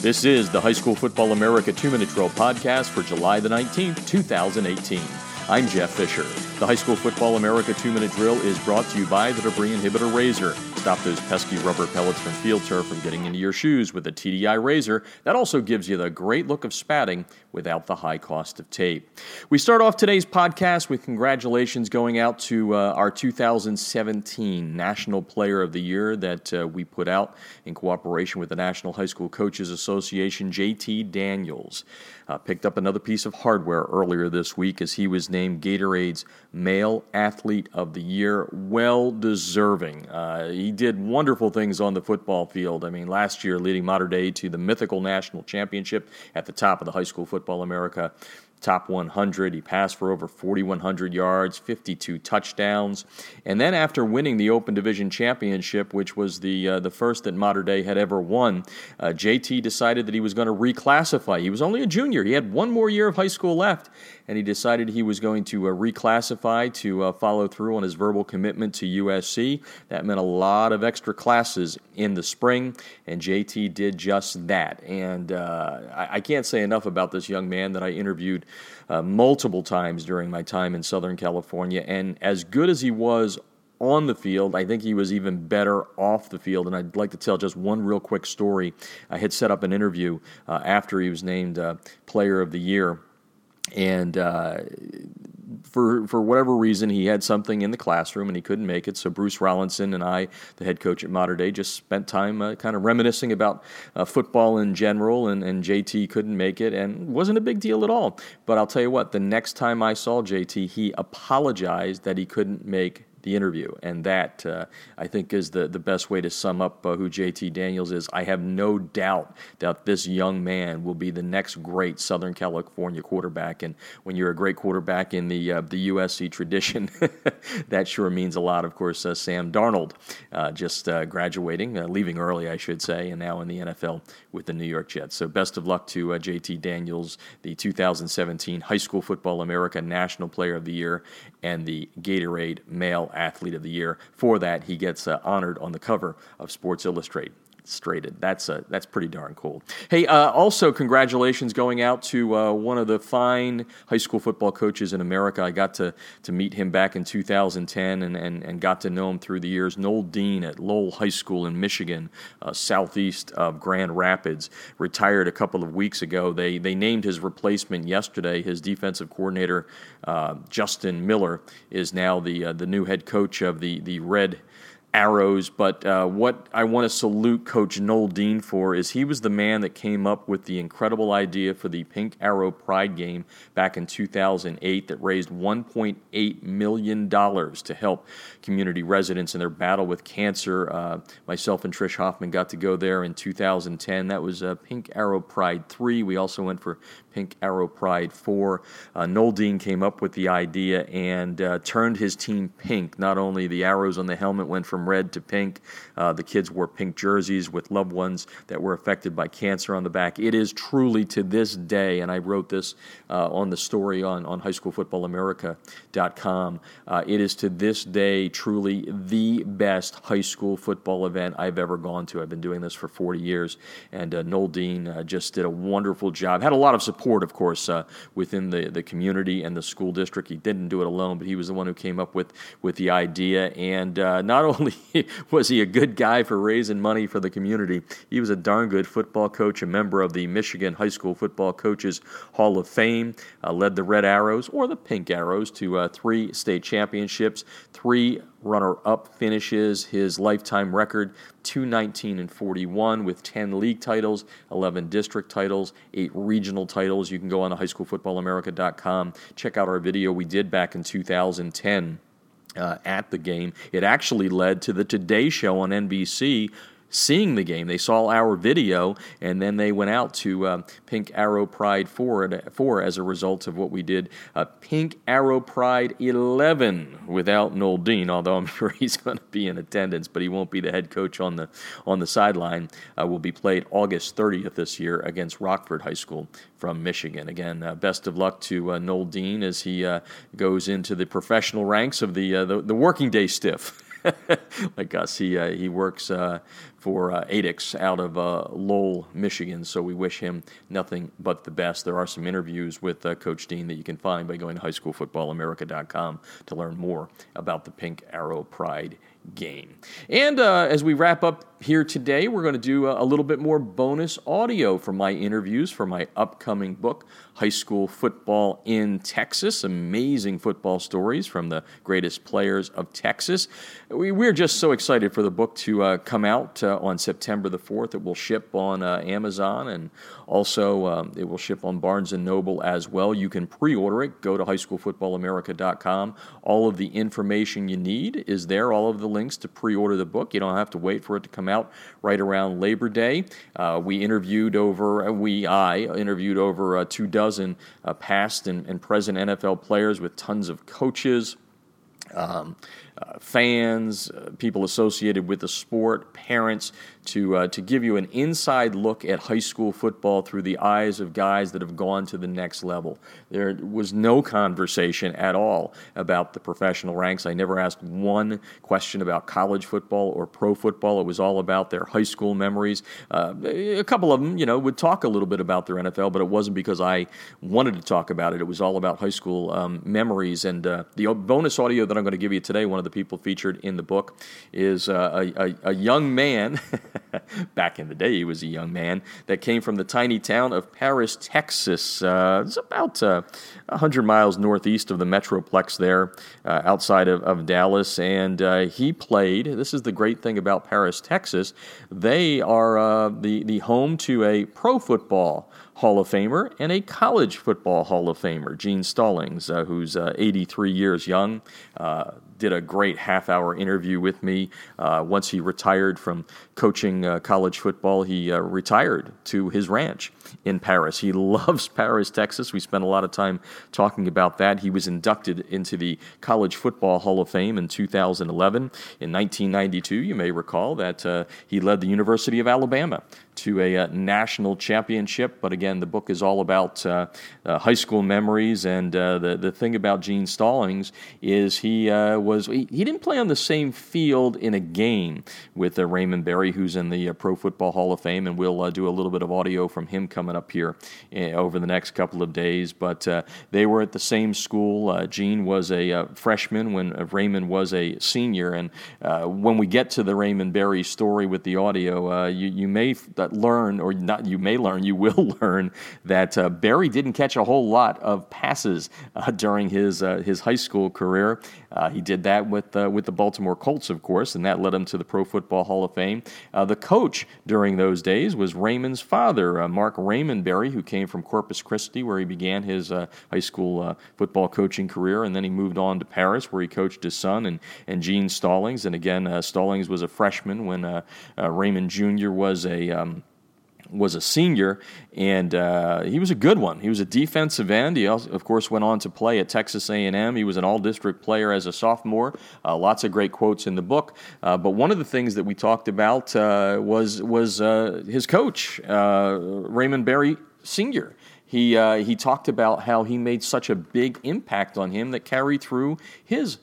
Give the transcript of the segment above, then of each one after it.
This is the High School Football America 2 Minute Drill podcast for July the 19th, 2018. I'm Jeff Fisher. The High School Football America 2 Minute Drill is brought to you by the Debris Inhibitor Razor. Stop those pesky rubber pellets from field turf from getting into your shoes with a TDI razor. That also gives you the great look of spatting without the high cost of tape. We start off today's podcast with congratulations going out to uh, our 2017 National Player of the Year that uh, we put out in cooperation with the National High School Coaches Association, JT Daniels. Uh, picked up another piece of hardware earlier this week as he was named Gatorade's Male Athlete of the Year. Well deserving. Uh, he did wonderful things on the football field. I mean, last year leading Mater Dei to the mythical national championship at the top of the High School Football America top 100. He passed for over 4,100 yards, 52 touchdowns. And then after winning the Open Division Championship, which was the, uh, the first that Mater Dei had ever won, uh, JT decided that he was going to reclassify. He was only a junior. He had one more year of high school left, and he decided he was going to uh, reclassify to uh, follow through on his verbal commitment to USC. That meant a lot of extra classes in the spring, and JT did just that. And uh, I, I can't say enough about this young man that I interviewed uh, multiple times during my time in Southern California. And as good as he was on the field. I think he was even better off the field. And I'd like to tell just one real quick story. I had set up an interview uh, after he was named uh, Player of the Year. And uh, for for whatever reason, he had something in the classroom and he couldn't make it. So Bruce Rollinson and I, the head coach at Mater Dei, just spent time uh, kind of reminiscing about uh, football in general. And, and JT couldn't make it, and wasn't a big deal at all. But I'll tell you what, the next time I saw JT, he apologized that he couldn't make the interview. And that, uh, I think, is the, the best way to sum up uh, who JT Daniels is. I have no doubt that this young man will be the next great Southern California quarterback. And when you're a great quarterback in the, uh, the USC tradition, that sure means a lot. Of course, uh, Sam Darnold uh, just uh, graduating, leaving early, I should say, and now in the NFL with the New York Jets. So best of luck to JT Daniels, the 2017 High School Football America National Player of the Year and the Gatorade Male Athlete of the Year. For that, he gets uh, honored on the cover of Sports Illustrated straighted. That's uh, that's pretty darn cool. Hey, uh, also congratulations going out to uh, one of the fine high school football coaches in America. I got to to meet him back in 2010 and, and, and got to know him through the years. Noel Dean at Lowell High School in Michigan, uh, southeast of Grand Rapids, retired a couple of weeks ago. They they named his replacement yesterday. His defensive coordinator uh, Justin Miller is now the the new head coach of the the Red arrows, but uh, what I want to salute Coach Noel Dean for is he was the man that came up with the incredible idea for the Pink Arrow Pride game back in 2008 that raised $1.8 million to help community residents in their battle with cancer. Uh, myself and Trish Hoffman got to go there in 2010. That was uh, Pink Arrow Pride 3. We also went for Pink Arrow Pride 4. Uh, Noel Dean came up with the idea and uh, turned his team pink. Not only the arrows on the helmet went from red to pink, uh, the kids wore pink jerseys with loved ones that were affected by cancer on the back. It is truly to this day, and I wrote this uh, on the story on, on highschoolfootballamerica.com, uh, it is to this day truly the best high school football event I've ever gone to. I've been doing this for 40 years, and uh, Noel Dean just did a wonderful job. Had a lot of support support, of course, uh, within the, the community and the school district. He didn't do it alone, but he was the one who came up with, with the idea. And uh, not only was he a good guy for raising money for the community, he was a darn good football coach, a member of the Michigan High School Football Coaches Hall of Fame, uh, led the Red Arrows or the Pink Arrows to uh, three state championships, three runner up finishes, his lifetime record 219 and 41 with 10 league titles, 11 district titles, 8 regional titles. You can go on to highschoolfootballamerica.com, check out our video we did back in 2010. Uh, at the game. It actually led to the Today Show on NBC seeing the game. They saw our video, and then they went out to uh, Pink Arrow Pride 4, 4 as a result of what we did. Uh, Pink Arrow Pride 11 without Noel Dean, although I'm sure he's going to be in attendance, but he won't be the head coach on the on the sideline. Uh, will be played August 30th this year against Rockford High School from Michigan. Again, uh, best of luck to uh, Noel Dean as he uh, goes into the professional ranks of the, the, the working day stiff. like us. He uh, he works uh, for uh, Adix out of uh, Lowell, Michigan. So we wish him nothing but the best. There are some interviews with uh, Coach Dean that you can find by going to highschoolfootballamerica.com to learn more about the Pink Arrow Pride game. And uh, as we wrap up here today, we're going to do a, little bit more bonus audio from my interviews for my upcoming book, High School Football in Texas. Amazing football stories from the greatest players of Texas. We, are just so excited for the book to uh, come out uh, on September the 4th. It will ship on uh, Amazon and also um, it will ship on Barnes & Noble as well. You can pre-order it. Go to highschoolfootballamerica.com. All of the information you need is there. All of the links to pre-order the book. You don't have to wait for it to come out right around Labor Day. Uh, we interviewed over, uh, we, I interviewed over uh, two dozen uh, past and, and present NFL players with tons of coaches. Um, uh, fans, uh, people associated with the sport, parents, to, uh, to give you an inside look at high school football through the eyes of guys that have gone to the next level. There was no conversation at all about the professional ranks. I never asked one question about college football or pro football. It was all about their high school memories. Uh, a couple of them, you know, would talk a little bit about their NFL, but it wasn't because I wanted to talk about it. It was all about high school um, memories. And uh, the bonus audio that I'm going to give you today, one of the people featured in the book, is uh, a, a, a young man. back in the day, he was a young man that came from the tiny town of Paris, Texas. Uh, it's about uh, 100 miles northeast of the Metroplex there, uh, outside of, of, Dallas. And uh, he played, this is the great thing about Paris, Texas, they are uh, the, the home to a pro football Hall of Famer and a college football Hall of Famer, Gene Stallings, uh, who's uh, 83 years young. Uh, did a great half hour interview with me. Uh, once he retired from coaching uh, college football, he uh, retired to his ranch in Paris. He loves Paris, Texas. We spent a lot of time talking about that. He was inducted into the College Football Hall of Fame in 2011. In 1992, you may recall that he led the University of Alabama to a uh, national championship. But again, the book is all about uh, uh, high school memories. And uh, the the thing about Gene Stallings is he uh, was he, he, didn't play on the same field in a game with uh, Raymond Berry, who's in the Pro Football Hall of Fame, and we'll do a little bit of audio from him coming up here over the next couple of days. But they were at the same school. Gene was a freshman when Raymond was a senior, and when we get to the Raymond Berry story with the audio, you you may learn, or not, you may learn, you will learn that uh, Berry didn't catch a whole lot of passes uh, during his uh, his high school career. Uh, he did that with uh, with the Baltimore Colts, of course, and that led him to the Pro Football Hall of Fame. The coach during those days was Raymond's father, Mark Raymond Berry, who came from Corpus Christi, where he began his high school football coaching career, and then he moved on to Paris, where he coached his son and and Gene Stallings. And again, Stallings was a freshman when Raymond Jr. was a um, was a senior, and uh, he was a good one. He was a defensive end. He, also, of course, went on to play at Texas A&M. He was an all-district player as a sophomore. Uh, lots of great quotes in the book. Uh, but one of the things that we talked about uh, was was uh, his coach, uh, Raymond Berry Sr. He he talked about how he made such a big impact on him that carried through his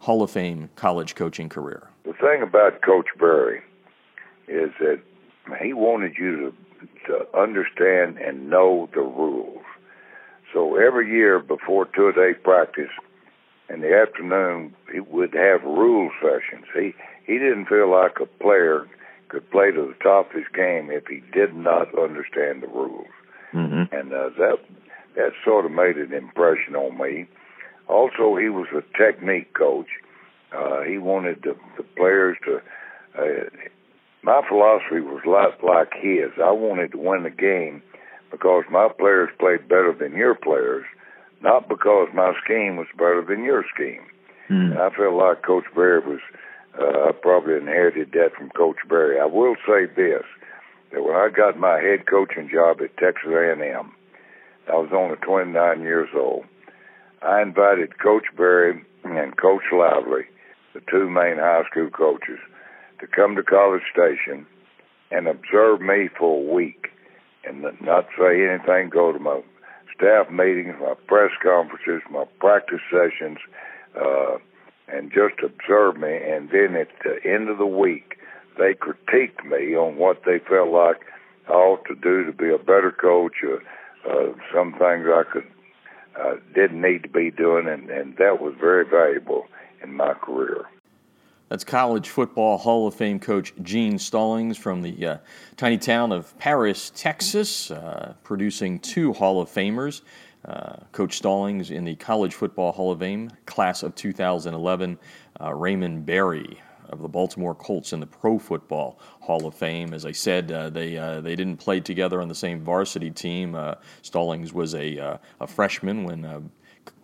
Hall of Fame college coaching career. The thing about Coach Berry is that he wanted you to to understand and know the rules. So every year before two a day practice, in the afternoon, he would have rule sessions. He he didn't feel like a player could play to the top of his game if he did not understand the rules. Mm-hmm. And uh, that that sort of made an impression on me. Also, he was a technique coach. Uh, he wanted the, the players to uh, my philosophy was a lot like his. I wanted to win the game because my players played better than your players, not because my scheme was better than your scheme. Mm. And I felt like Coach Berry was. Uh, I probably inherited that from Coach Berry. I will say this: that when I got my head coaching job at Texas A&M, I was only 29 years old. I invited Coach Berry and Coach Lively, the two main high school coaches, to come to College Station and observe me for a week and not say anything, go to my staff meetings, my press conferences, my practice sessions, uh, and just observe me. And then at the end of the week, they critiqued me on what they felt like I ought to do to be a better coach. Uh, uh, some things I could uh, didn't need to be doing, and, and that was very valuable in my career. That's college football Hall of Fame coach Gene Stallings from the uh, tiny town of Paris, Texas, uh, producing two Hall of Famers. Uh, coach Stallings in the College Football Hall of Fame class of 2011, uh, Raymond Berry of the Baltimore Colts in the Pro Football Hall of Fame. As I said, uh, they uh, they didn't play together on the same varsity team. Uh, Stallings was a uh, a freshman when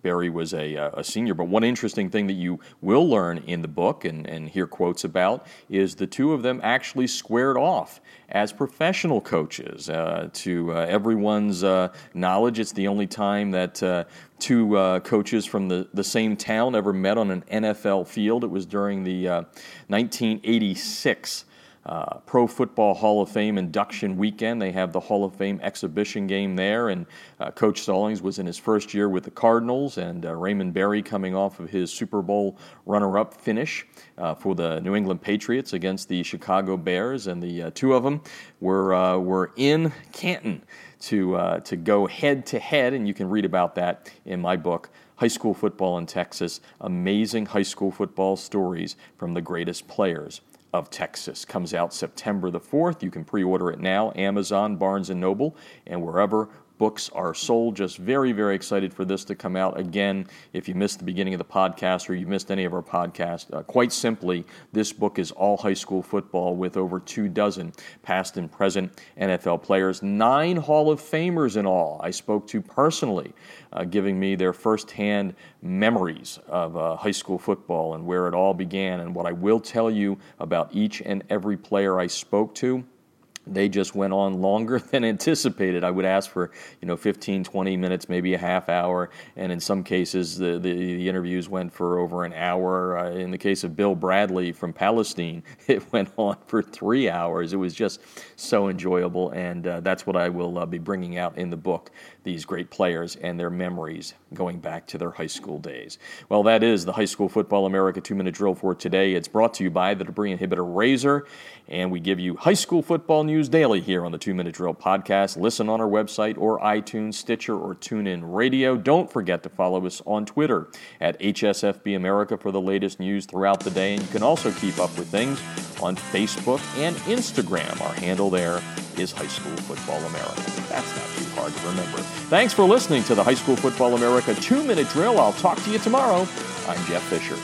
Berry was a, uh, a, senior. But one interesting thing that you will learn in the book and, and hear quotes about is the two of them actually squared off as professional coaches. Uh, to uh, everyone's uh, knowledge, it's the only time that uh, two uh, coaches from the, the same town ever met on an NFL field. It was during the 1986 uh, Pro Football Hall of Fame induction weekend. They have the Hall of Fame exhibition game there, and uh, Coach Stallings was in his first year with the Cardinals, and uh, Raymond Berry coming off of his Super Bowl runner-up finish uh, for the New England Patriots against the Chicago Bears, and the uh, two of them were uh, were in Canton to to go head to head, and you can read about that in my book. High school football in Texas, amazing high school football stories from the greatest players of Texas. Comes out September the 4th. You can pre order it now, Amazon, Barnes and Noble, and wherever books are sold. Just very, very excited for this to come out. Again, if you missed the beginning of the podcast or you missed any of our podcasts, uh, quite simply, this book is all high school football with over two dozen past and present NFL players, nine Hall of Famers in all. I spoke to personally, uh, giving me their firsthand memories of uh, high school football and where it all began. And what I will tell you about each and every player I spoke to they just went on longer than anticipated. I would ask for, you know, 15, 20 minutes, maybe a half hour, and in some cases the, the, the interviews went for over an hour. Uh, in the case of Bill Bradley from Palestine, it went on for three hours. It was just so enjoyable, and uh, that's what I will uh, be bringing out in the book these great players and their memories going back to their high school days. Well, that is the High School Football America two minute drill for today. It's brought to you by the Debris Inhibitor Razor, and we give you high school football news daily here on the two minute drill podcast. Listen on our website or iTunes, Stitcher, or TuneIn Radio. Don't forget to follow us on Twitter at HSFB America for the latest news throughout the day, and you can also keep up with things on Facebook and Instagram. Our handle there is High School Football America. That's not too hard to remember. Thanks for listening to the High School Football America two minute drill. I'll talk to you tomorrow. I'm Jeff Fisher.